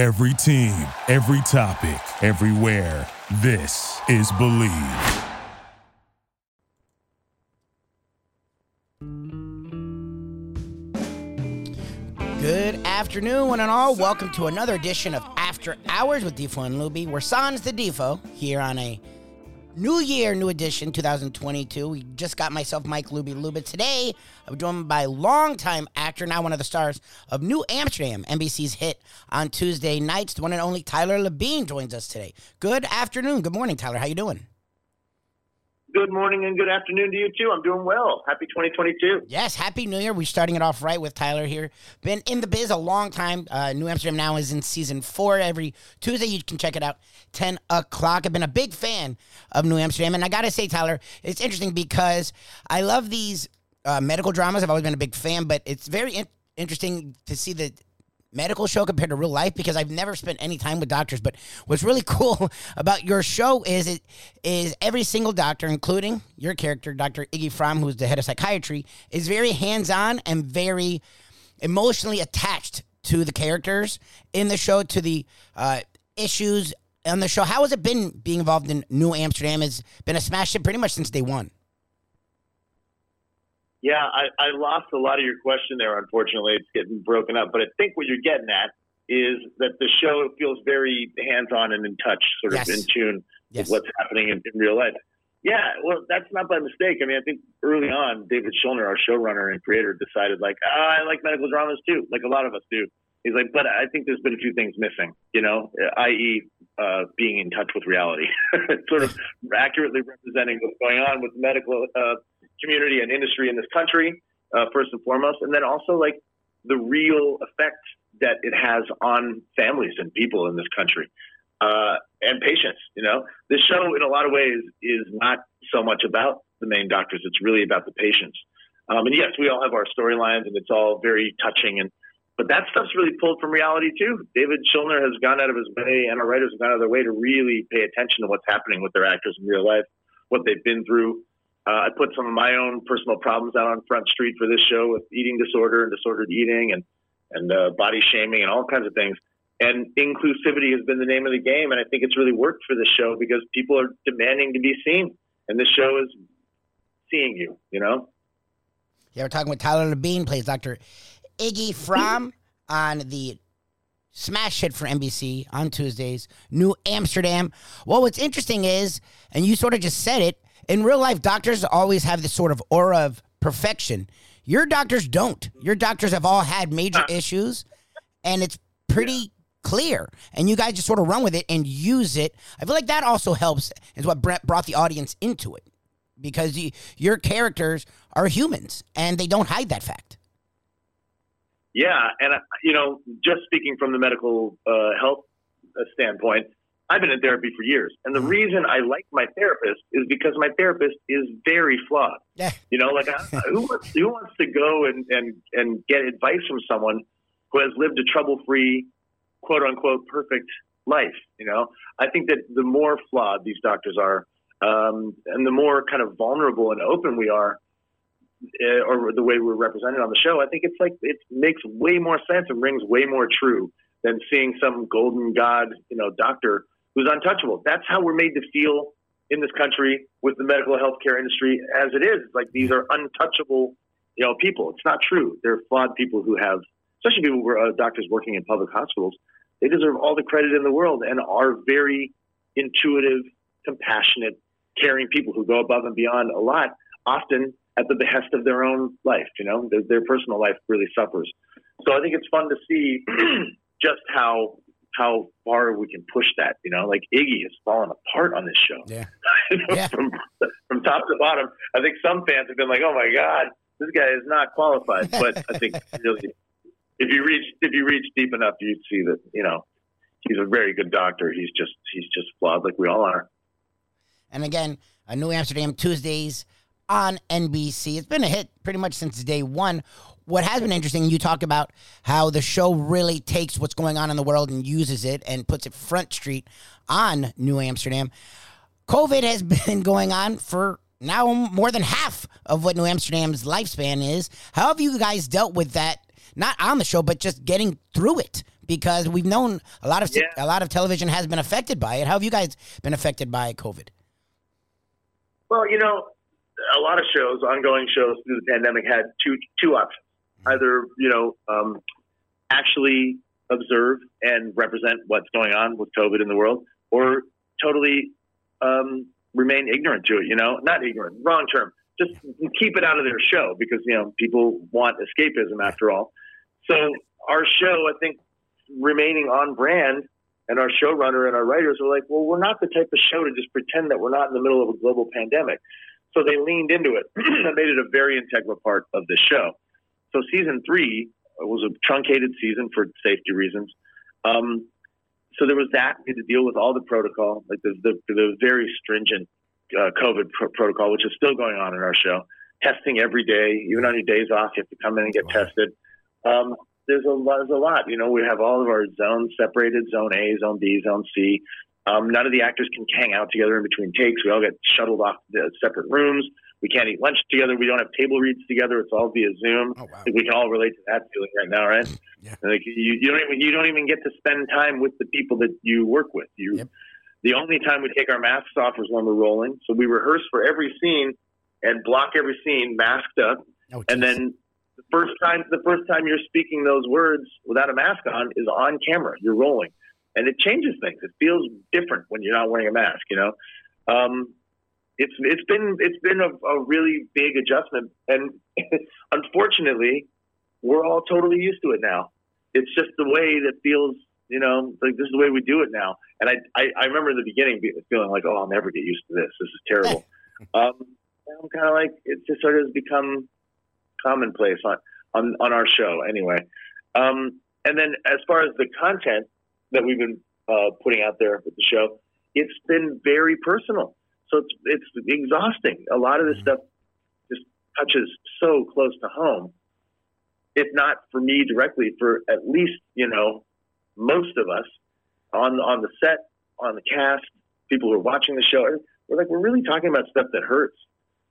Every team, every topic, everywhere. This is Bleav. Good afternoon, one and all. Welcome to another edition of After Hours with Defo and Luby. We're Sans the Defo here on a new year, new edition, 2022. We just got myself, Mike Luby Luba. Today, I'm joined by longtime actor, now one of the stars of New Amsterdam, NBC's hit on Tuesday nights. The one and only Tyler Labine joins us today. Good afternoon. Good morning, Tyler. How you doing? Good morning and good afternoon to you too. I'm doing well. Happy 2022. Yes, happy New Year. We're starting it off right with Tyler here. Been in the biz a long time. Uh, New Amsterdam now is in season four. Every Tuesday you can check it out, 10 o'clock. I've been a big fan of New Amsterdam, and I gotta say, Tyler, it's interesting because I love these uh, medical dramas. I've always been a big fan, but it's very in- interesting to see the medical show compared to real life because I've never spent any time with doctors. But what's really cool about your show is it is every single doctor, including your character, Dr. Iggy Fromm, who's the head of psychiatry, is very hands-on and very emotionally attached to the characters in the show, to the uh, issues on the show. How has it been being involved in New Amsterdam? Has been a smash hit pretty much since day one. Yeah, I, I lost a lot of your question there. Unfortunately, it's getting broken up. But I think what you're getting at is that the show feels very hands-on and in touch, sort Yes. of in tune Yes. with what's happening in, in real life. Yeah, well, that's not by mistake. I mean, I think early on, David Schulner, our showrunner and creator, decided like, ah, I like medical dramas too, like a lot of us do. He's like, but I think there's been a few things missing, you know, i.e., uh, being in touch with reality, sort of accurately representing what's going on with medical uh, community and industry in this country, uh, first and foremost, and then also like the real effect that it has on families and people in this country uh, and patients. You know, this show in a lot of ways is not so much about the main doctors; it's really about the patients. Um, and yes, we all have our storylines, and it's all very touching. And but that stuff's really pulled from reality too. David Schulner has gone out of his way, and our writers have gone out of their way to really pay attention to what's happening with their actors in real life, what they've been through. Uh, I put some of my own personal problems out on Front Street for this show with eating disorder and disordered eating and and uh, body shaming and all kinds of things. And inclusivity has been the name of the game, and I think it's really worked for this show because people are demanding to be seen, and this show is seeing you. You know. Yeah, we're talking with Tyler Labine, plays Dr. Iggy Fromm on the smash hit for NBC on Tuesdays, New Amsterdam. Well, what's interesting is, and you sort of just said it, in real life, doctors always have this sort of aura of perfection. Your doctors don't. Your doctors have all had major issues, and it's pretty clear. And you guys just sort of run with it and use it. I feel like that also helps, is what Brett brought the audience into it because you, your characters are humans and they don't hide that fact. Yeah, and uh, you know, just speaking from the medical uh, health uh, standpoint, I've been in therapy for years, and the reason I like my therapist is because my therapist is very flawed. Yeah. You know, like I, who wants who wants to go and and and get advice from someone who has lived a trouble-free, quote unquote, perfect life? You know, I think that the more flawed these doctors are, um, and the more kind of vulnerable and open we are, uh, or the way we're represented on the show, I think it's like it makes way more sense and rings way more true than seeing some golden god, you know, doctor who's untouchable. That's how we're made to feel in this country with the medical healthcare industry as it is. Like these are untouchable, you know, people. It's not true. They're flawed people who have, especially people who are uh, doctors working in public hospitals. They deserve all the credit in the world and are very intuitive, compassionate, caring people who go above and beyond a lot, often at the behest of their own life. You know, their, their personal life really suffers. So I think it's fun to see just how how far we can push that. You know, like Iggy has fallen apart on this show. Yeah. You know, Yeah. from from top to bottom. I think some fans have been like, "Oh my God, this guy is not qualified." But I think really, if you reach if you reach deep enough, you see that you know he's a very good doctor. He's just he's just flawed, like we all are. And again, a New Amsterdam Tuesdays on NBC. It's been a hit pretty much since day one. What has been interesting, you talk about how the show really takes what's going on in the world and uses it and puts it front street on New Amsterdam. COVID has been going on for now more than half of what New Amsterdam's lifespan is. How have you guys dealt with that? Not on the show, but just getting through it because we've known a lot of Yeah. a lot of television has been affected by it. How have you guys been affected by COVID? Well, you know, a lot of shows, ongoing shows through the pandemic, had two two options: either you know, um, actually observe and represent what's going on with COVID in the world, or totally um, remain ignorant to it. You know, not ignorant, wrong term. Just keep it out of their show because you know people want escapism after all. So our show, I think, remaining on brand and our showrunner and our writers were like, well, we're not the type of show to just pretend that we're not in the middle of a global pandemic. So they leaned into it and made it a very integral part of the show. So season three was a truncated season for safety reasons. Um, so there was that. We had to deal with all the protocol, like the, the, the very stringent uh, COVID pro- protocol, which is still going on in our show. Testing every day, even on your days off, you have to come in and get Wow. tested. Um, there's a. There's a lot. You know, we have all of our zones separated: Zone A, Zone B, Zone C. Um, none of the actors can hang out together in between takes. We all get shuttled off to separate rooms. We can't eat lunch together. We don't have table reads together. It's all via Zoom. Oh wow. We can all relate to that feeling right now, right? Yeah. Like you, you don't even you don't even get to spend time with the people that you work with. You, Yep. the only time we take our masks off is when we're rolling. So we rehearse for every scene and block every scene masked up, Oh, and then the first time the first time you're speaking those words without a mask on is on camera. You're rolling, and it changes things. It feels different when you're not wearing a mask. You know. Um, it's it's been it's been a, a really big adjustment, and unfortunately, we're all totally used to it now. It's just the way that feels, you know, like this is the way we do it now. And I I, I remember in the beginning feeling like, oh, I'll never get used to this. This is terrible. um, I'm kind of like it just sort of has become commonplace on on on our show anyway. Um, and then as far as the content that we've been uh, putting out there with the show, it's been very personal. So it's it's exhausting. A lot of this stuff just touches so close to home. If not for me directly, for at least you know most of us on on the set, on the cast, people who are watching the show, we're like we're really talking about stuff that hurts,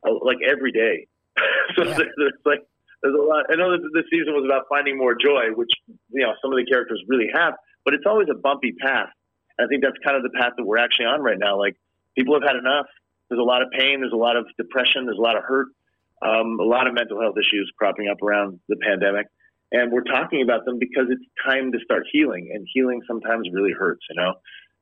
uh, like every day. so Yeah. there's, there's like there's a lot. I know that this season was about finding more joy, which you know some of the characters really have, but it's always a bumpy path. I think that's kind of the path that we're actually on right now. Like people have had enough. There's a lot of pain. There's a lot of depression. There's a lot of hurt. Um, a lot of mental health issues cropping up around the pandemic, and we're talking about them because it's time to start healing. And healing sometimes really hurts. You know,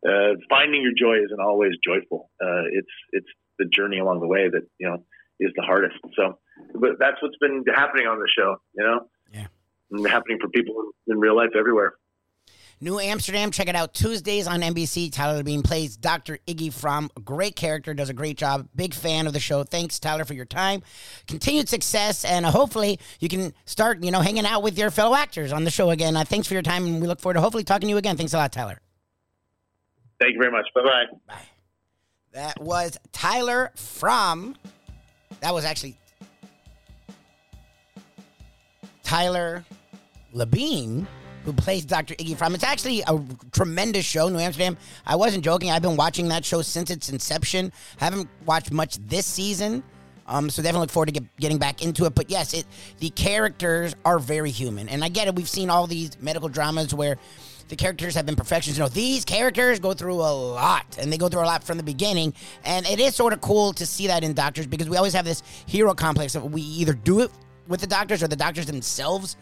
uh, finding your joy isn't always joyful. Uh, it's it's the journey along the way that you know is the hardest. So, but that's what's been happening on the show. You know, Yeah. and happening for people in real life everywhere. New Amsterdam, check it out Tuesdays on NBC. Tyler Bean plays Dr. Iggy Fromm. Great character, does a great job. Big fan of the show. Thanks, Tyler, for your time. Continued success, and uh, hopefully you can start, you know, hanging out with your fellow actors on the show again. Uh, thanks for your time, and we look forward to hopefully talking to you again. Thanks a lot, Tyler. Thank you very much. Bye bye. Bye. That was Tyler from. That was actually Tyler Labine, who plays Dr. Iggy Fromm. It's actually a tremendous show, New Amsterdam. I wasn't joking. I've been watching that show since its inception. haven't watched much this season. Um, so definitely look forward to get, getting back into it. But yes, it the characters are very human, and I get it. We've seen all these medical dramas where the characters have been perfections. You know, these characters go through a lot, and they go through a lot from the beginning. And it is sort of cool to see that in doctors because we always have this hero complex of we either do it with the doctors or the doctors themselves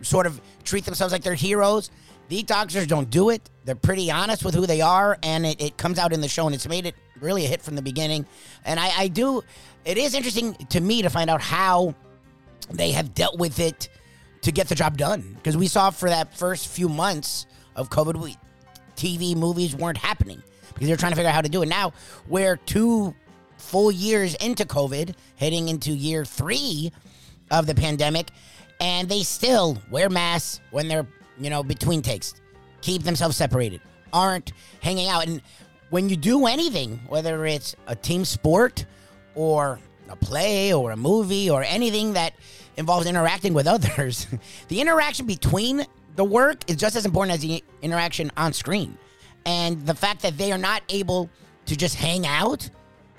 sort of treat themselves like they're heroes. The doctors don't do it. They're pretty honest with who they are, and it, it comes out in the show, and it's made it really a hit from the beginning. And I, I do, it is interesting to me to find out how they have dealt with it to get the job done. Because we saw for that first few months of COVID, we, TV, movies weren't happening because they're trying to figure out how to do it. Now we're two full years into COVID, heading into year three of the pandemic, and they still wear masks when they're, you know, between takes, keep themselves separated, aren't hanging out. And when you do anything, whether it's a team sport or a play or a movie or anything that involves interacting with others, the interaction between the work is just as important as the interaction on screen. And the fact that they are not able to just hang out,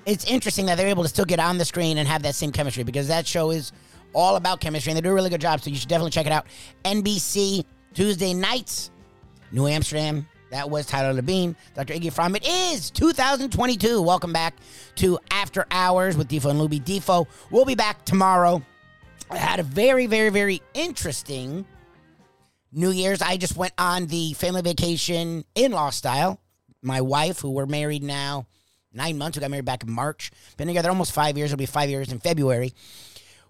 it's interesting that they're able to still get on the screen and have that same chemistry because that show is all about chemistry and they do a really good job. So you should definitely check it out. NBC Tuesday nights New Amsterdam. That was Tyler Labine, Dr. Iggy Fromm. It is 2022. Welcome back to After Hours with Defo and Luby. Defo, we'll be back tomorrow. I had a very, very, very interesting New Year's. I just went on the family vacation in law style. My wife, who we're married now nine months, we got married back in March, been together almost five years. It'll be five years in February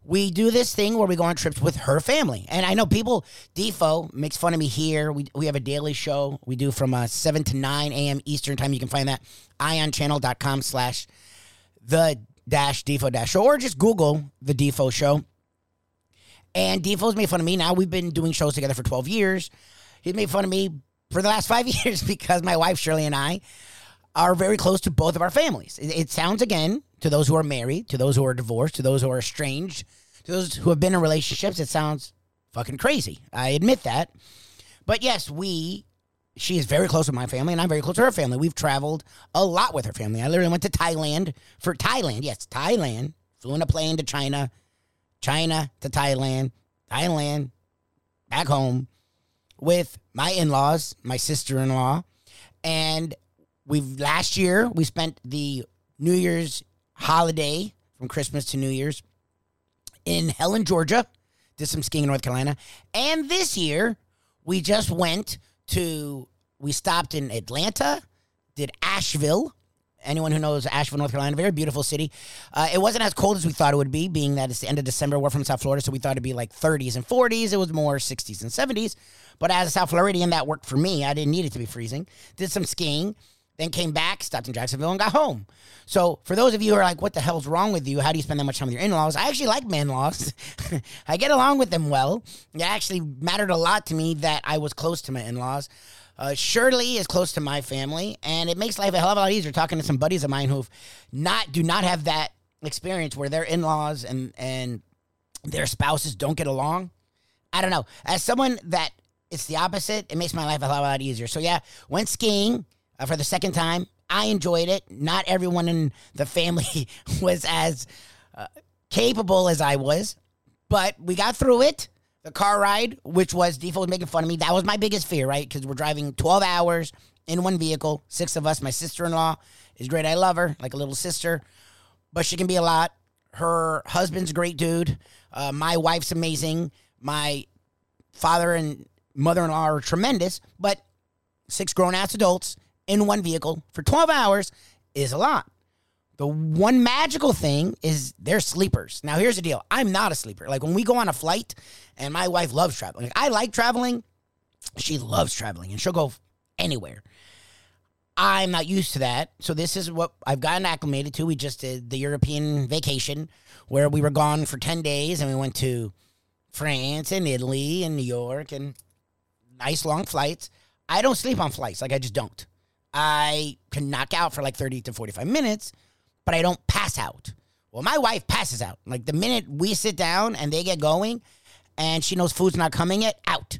we do this thing where we go on trips with her family. And I know people, Defo makes fun of me here. We, we have a daily show we do from uh, 7 to 9 a.m. Eastern time. You can find that ionchannel.com slash the dash Defo dash show or just Google the Defo show. And Defo's made fun of me. Now we've been doing shows together for 12 years. He's made fun of me for the last five years because my wife, Shirley, and I are very close to both of our families. It, it, sounds again to those who are married, to those who are divorced, to those who are estranged, to those who have been in relationships. It sounds fucking crazy. I admit that. But yes, we she is very close with my family and I'm very close to her family. We've traveled a lot with her family. I literally went to Thailand for Thailand. Yes, Thailand. Flew in a plane to China, China to Thailand, Thailand, back home with my in-laws, my sister-in-law, and We've last year we spent the New Year's holiday from Christmas to New Year's in Helen, Georgia. Did some skiing in North Carolina, and this year we just went to. We stopped in Atlanta, did Asheville. Anyone who knows Asheville, North Carolina, very beautiful city. Uh, it wasn't as cold as we thought it would be, being that it's the end of December. We're from South Florida, so we thought it'd be like 30s and 40s. It was more 60s and 70s. But as a South Floridian, that worked for me. I didn't need it to be freezing. Did some skiing then came back, stopped in Jacksonville, and got home. So, for those of you who are like, what the hell's wrong with you? How do you spend that much time with your in laws? I actually like in laws. I get along with them well. It actually mattered a lot to me that I was close to my in laws. Uh, Shirley is close to my family, and it makes life a hell of a lot easier talking to some buddies of mine who not do not have that experience where their in laws and and their spouses don't get along. I don't know. As someone that it's the opposite, it makes my life a hell of a lot easier. So yeah, went skiing uh, for the second time. I enjoyed it. Not everyone in the family was as uh, capable as I was, but we got through it. The car ride, which was Defo was making fun of me, that was my biggest fear, right? Because we're driving 12 hours in one vehicle, six of us. My sister in law is great. I love her like a little sister, but she can be a lot. Her husband's a great dude. Uh, my wife's amazing. My father and mother in law are tremendous, but six grown ass adults in one vehicle for 12 hours is a lot. The one magical thing is they're sleepers. Now, here's the deal I'm not a sleeper. Like when we go on a flight, and my wife loves traveling, like, I like traveling. She loves traveling, and she'll go anywhere. I'm not used to that. So, this is what I've gotten acclimated to. We just did the European vacation where we were gone for 10 days and we went to France and Italy and New York and nice long flights. I don't sleep on flights. Like, I just don't. I can knock out for like 30 to 45 minutes, but I don't pass out. Well, my wife passes out. Like the minute we sit down and they get going and she knows food's not coming yet, out.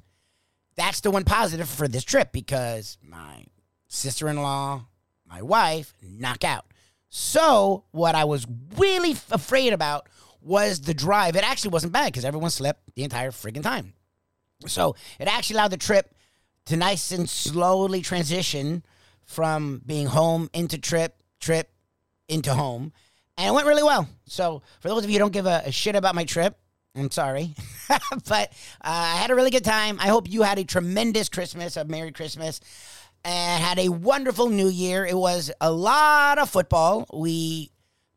That's the one positive for this trip because my sister in law, my wife, knock out. So, what I was really f- afraid about was the drive. It actually wasn't bad because everyone slept the entire friggin' time. So, it actually allowed the trip to nice and slowly transition from being home into trip, trip into home. And it went really well. So, for those of you who don't give a, a shit about my trip, I'm sorry. but uh, I had a really good time. I hope you had a tremendous Christmas, a Merry Christmas, and had a wonderful New Year. It was a lot of football. We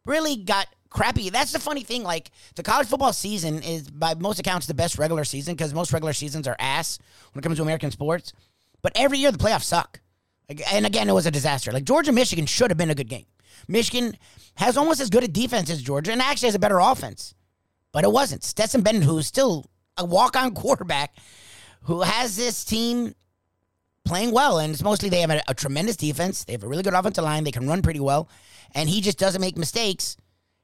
really got crappy. That's the funny thing. Like, the college football season is, by most accounts, the best regular season because most regular seasons are ass when it comes to American sports. But every year, the playoffs suck. And again, it was a disaster. Like Georgia, Michigan should have been a good game. Michigan has almost as good a defense as Georgia and actually has a better offense. But it wasn't. Stetson Bennett, who's still a walk on quarterback, who has this team playing well. And it's mostly they have a, a, tremendous defense. They have a really good offensive line. They can run pretty well. And he just doesn't make mistakes.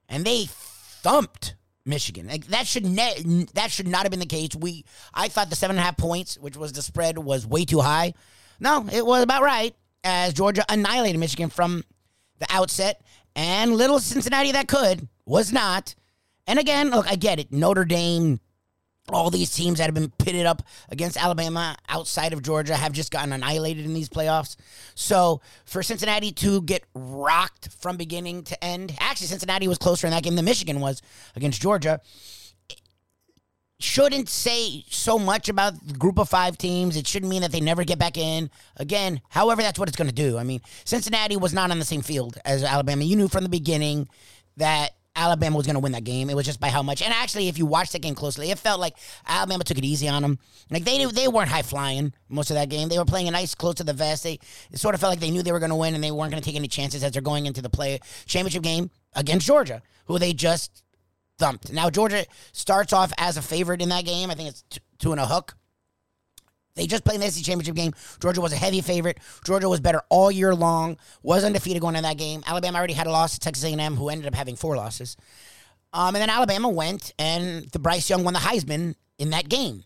And they thumped Michigan. Like that should ne- that should not have been the case. We I thought the seven and a half points, which was the spread, was way too high. No, it was about right as Georgia annihilated Michigan from the outset, and little Cincinnati that could was not. And again, look, I get it. Notre Dame all these teams that have been pitted up against Alabama outside of Georgia have just gotten annihilated in these playoffs. So for Cincinnati to get rocked from beginning to end, actually, Cincinnati was closer in that game than Michigan was against Georgia. Shouldn't say so much about the group of five teams. It shouldn't mean that they never get back in. Again, however, that's what it's going to do. I mean, Cincinnati was not on the same field as Alabama. You knew from the beginning that Alabama was going to win that game. It was just by how much. And actually, if you watch that game closely, it felt like Alabama took it easy on them. Like they they weren't high flying most of that game. They were playing a nice close to the vest. They it sort of felt like they knew they were going to win and they weren't going to take any chances as they're going into the play championship game against Georgia, who they just thumped. Now Georgia starts off as a favorite in that game. I think it's two and a hook. They just played in the SEC championship game. Georgia was a heavy favorite. Georgia was better all year long. Was undefeated going into that game. Alabama already had a loss to Texas A&M, who ended up having four losses. Um, and then Alabama went, and the Bryce Young won the Heisman in that game.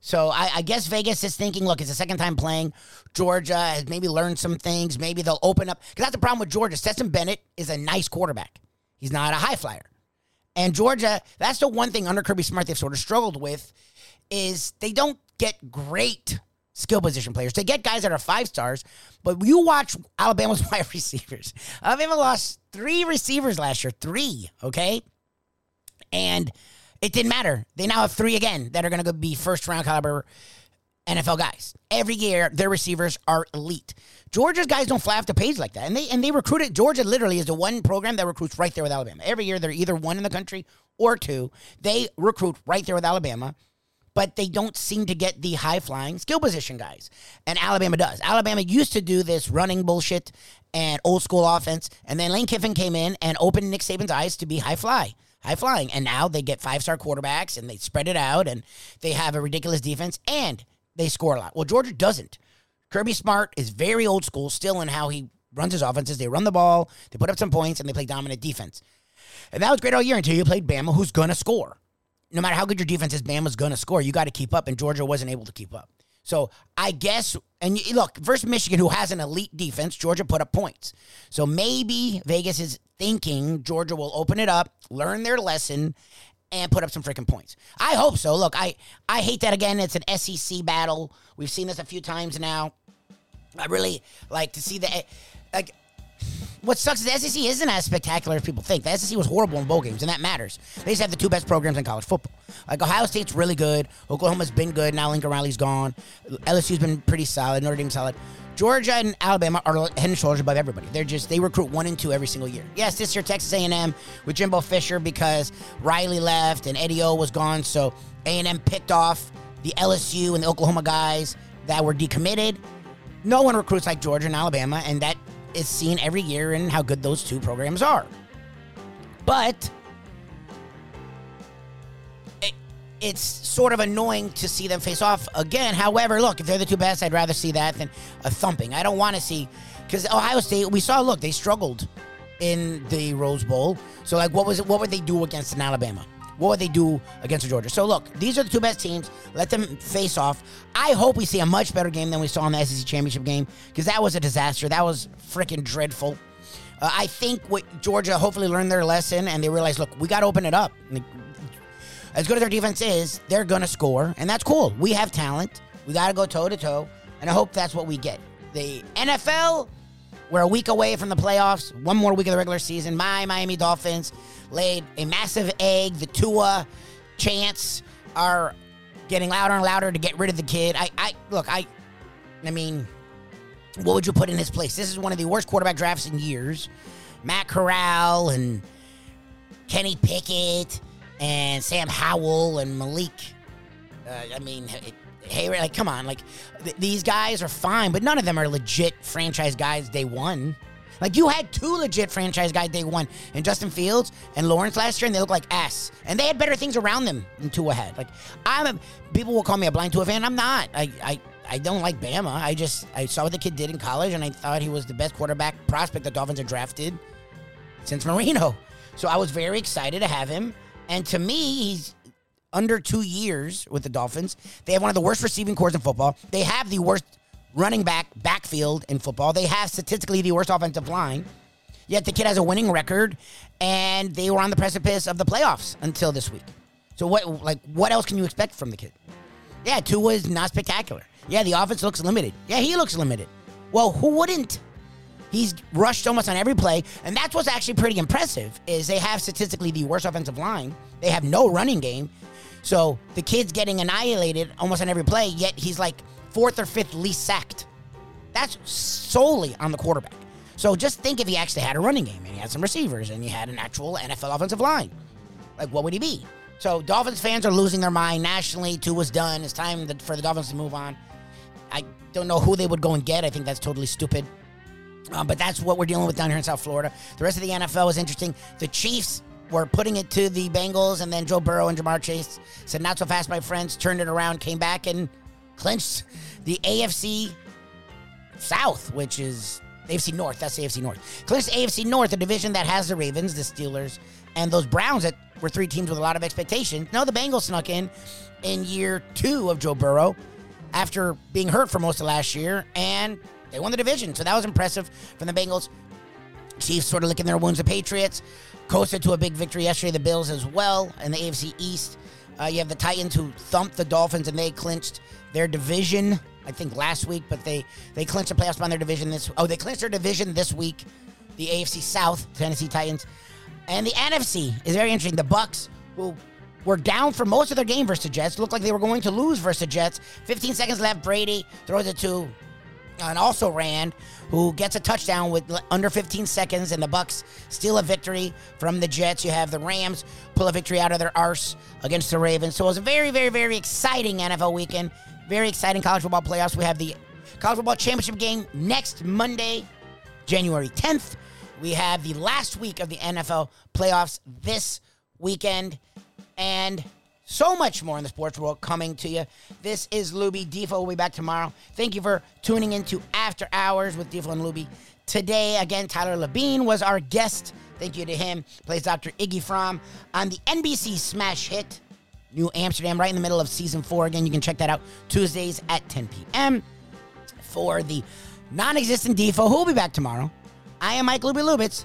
So I, I, guess Vegas is thinking, look, it's the second time playing. Georgia has maybe learned some things. Maybe they'll open up. Because that's the problem with Georgia. Stetson Bennett is a nice quarterback. He's not a high flyer. And Georgia, that's the one thing under Kirby Smart they've sort of struggled with is they don't get great skill position players. They get guys that are five stars, but you watch Alabama's wide receivers. Alabama lost three receivers last year, three, okay? And it didn't matter. They now have three again that are going to be first round caliber NFL guys. Every year, their receivers are elite. Georgia's guys don't fly off the page like that, and they and they recruited. Georgia literally is the one program that recruits right there with Alabama. Every year, they're either one in the country or two. They recruit right there with Alabama but they don't seem to get the high flying skill position guys. And Alabama does. Alabama used to do this running bullshit and old school offense, and then Lane Kiffin came in and opened Nick Saban's eyes to be high fly. High flying. And now they get five star quarterbacks and they spread it out and they have a ridiculous defense and they score a lot. Well, Georgia doesn't. Kirby Smart is very old school still in how he runs his offenses. They run the ball, they put up some points, and they play dominant defense. And that was great all year until you played Bama, who's going to score no matter how good your defense is, Bama's going to score. You got to keep up, and Georgia wasn't able to keep up. So I guess, and look, versus Michigan, who has an elite defense, Georgia put up points. So maybe Vegas is thinking Georgia will open it up, learn their lesson, and put up some freaking points. I hope so. Look, I I hate that again. It's an SEC battle. We've seen this a few times now. I really like to see the eh, like what sucks is the SEC isn't as spectacular as people think. The SEC was horrible in bowl games, and that matters. They just have the two best programs in college football. Like Ohio State's really good. Oklahoma's been good. Now Lincoln Riley's gone. LSU's been pretty solid. Notre Dame's solid. Georgia and Alabama are head and shoulders above everybody. They're just they recruit one and two every single year. Yes, this year Texas A&M with Jimbo Fisher because Riley left and Eddie O was gone, so A&M picked off the LSU and the Oklahoma guys that were decommitted. No one recruits like Georgia and Alabama, and that is seen every year in how good those two programs are. But it's sort of annoying to see them face off again. However, look, if they're the two best, I'd rather see that than a thumping. I don't want to see because Ohio State. We saw, look, they struggled in the Rose Bowl. So, like, what was it? What would they do against an Alabama? What would they do against Georgia? So look, these are the two best teams. Let them face off. I hope we see a much better game than we saw in the SEC championship game because that was a disaster. That was freaking dreadful. Uh, I think what Georgia hopefully learned their lesson and they realized, look, we got to open it up. As good as their defense is, they're going to score, and that's cool. We have talent. We got to go toe to toe, and I hope that's what we get. The NFL, we're a week away from the playoffs. One more week of the regular season. My Miami Dolphins laid a massive egg. The Tua chants are getting louder and louder to get rid of the kid. I, I look, I, I mean, what would you put in his place? This is one of the worst quarterback drafts in years. Matt Corral and Kenny Pickett and Sam Howell and Malik. Uh, I mean, hey, like, come on, like th- these guys are fine, but none of them are legit franchise guys day one. Like you had two legit franchise guys day one, and Justin Fields and Lawrence last year, and they look like ass. And they had better things around them than Tua had. Like I'm, a, people will call me a blind Tua fan. I'm not. I, I, I don't like Bama. I just I saw what the kid did in college, and I thought he was the best quarterback prospect the Dolphins have drafted since Marino. So I was very excited to have him. And to me, he's under two years with the Dolphins. They have one of the worst receiving cores in football. They have the worst running back backfield in football. They have statistically the worst offensive line. Yet the kid has a winning record, and they were on the precipice of the playoffs until this week. So what like what else can you expect from the kid? Yeah, Tua is not spectacular. Yeah, the offense looks limited. Yeah, he looks limited. Well, who wouldn't? He's rushed almost on every play, and that's what's actually pretty impressive. Is they have statistically the worst offensive line. They have no running game, so the kid's getting annihilated almost on every play. Yet he's like fourth or fifth least sacked. That's solely on the quarterback. So just think if he actually had a running game and he had some receivers and he had an actual NFL offensive line, like what would he be? So Dolphins fans are losing their mind nationally. Tua was done. It's time for the Dolphins to move on. I don't know who they would go and get. I think that's totally stupid. Um, but that's what we're dealing with down here in South Florida. The rest of the NFL is interesting. The Chiefs were putting it to the Bengals, and then Joe Burrow and Ja'Marr Chase said, "Not so fast, my friends." Turned it around, came back, and clinched the AFC South, which is AFC North. That's AFC North. Clinched AFC North, a division that has the Ravens, the Steelers, and those Browns that were three teams with a lot of expectation. No, the Bengals snuck in in year two of Joe Burrow after being hurt for most of last year, and they won the division. So that was impressive from the Bengals. Chiefs sort of licking their wounds. The Patriots coasted to a big victory yesterday. The Bills as well in the AFC East. Uh, you have the Titans who thumped the Dolphins and they clinched their division. I think last week, but they they clinched a playoff spot in their division this. Oh, they clinched their division this week. The AFC South, Tennessee Titans, and the NFC is very interesting. The Bucs, who were down for most of their game versus the Jets, looked like they were going to lose versus the Jets. 15 seconds left. Brady throws it to and also Rand, who gets a touchdown with under 15 seconds, and the Bucs steal a victory from the Jets. You have the Rams pull a victory out of their arse against the Ravens. So it was a very, very, very exciting NFL weekend. Very exciting college football playoffs. We have the college football championship game next Monday, January 10th. We have the last week of the NFL playoffs this weekend, and so much more in the sports world coming to you. This is Luby. Defo will be back tomorrow. Thank you for tuning in to After Hours with Defo and Luby. Today, again, Tyler Labine was our guest. Thank you to him. Plays Dr. Iggy Fromm on the NBC smash hit New Amsterdam, right in the middle of season four. Again, you can check that out Tuesdays at 10 p.m. For the non existent Defo, who will be back tomorrow. I am Mike Luby Lubitz.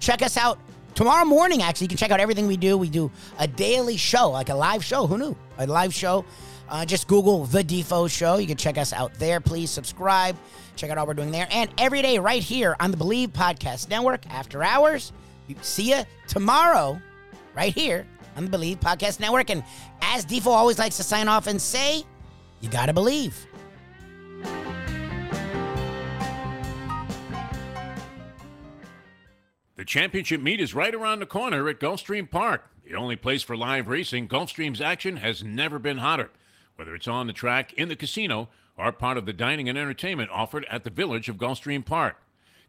Check us out tomorrow morning, actually, you can check out everything we do. We do a daily show, like a live show. Who knew? A live show. Uh, just Google The Defo Show. You can check us out there. Please subscribe. Check out all we're doing there. And every day, right here on the Bleav Podcast Network, after hours. See you tomorrow, right here on the Bleav Podcast Network. And as Defo always likes to sign off and say, you got to believe. The championship meet is right around the corner at Gulfstream Park. The only place for live racing, Gulfstream's action has never been hotter. Whether it's on the track, in the casino, or part of the dining and entertainment offered at the village of Gulfstream Park.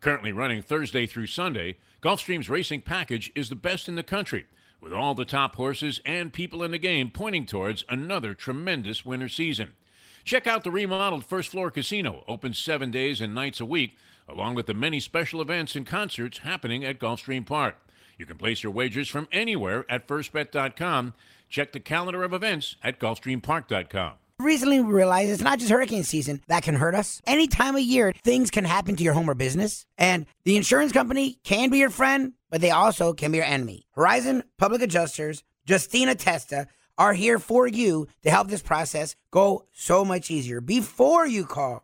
Currently running Thursday through Sunday, Gulfstream's racing package is the best in the country, with all the top horses and people in the game pointing towards another tremendous winter season. Check out the remodeled first floor casino, open seven days and nights a week along with the many special events and concerts happening at Gulfstream Park. You can place your wagers from anywhere at firstbet.com. Check the calendar of events at gulfstreampark.com. Recently, we realized it's not just hurricane season that can hurt us. Any time of year, things can happen to your home or business. And the insurance company can be your friend, but they also can be your enemy. Horizon Public Adjusters, Justina Testa, are here for you to help this process go so much easier. Before you call,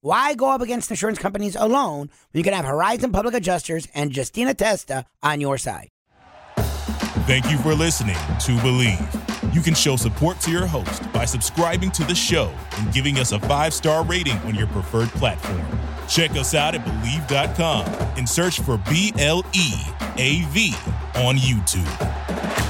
why go up against insurance companies alone when you can have Horizon Public Adjusters and Justina Testa on your side? Thank you for listening to Bleav. You can show support to your host by subscribing to the show and giving us a five star rating on your preferred platform. Check us out at Bleav.com and search for B L E A V on YouTube.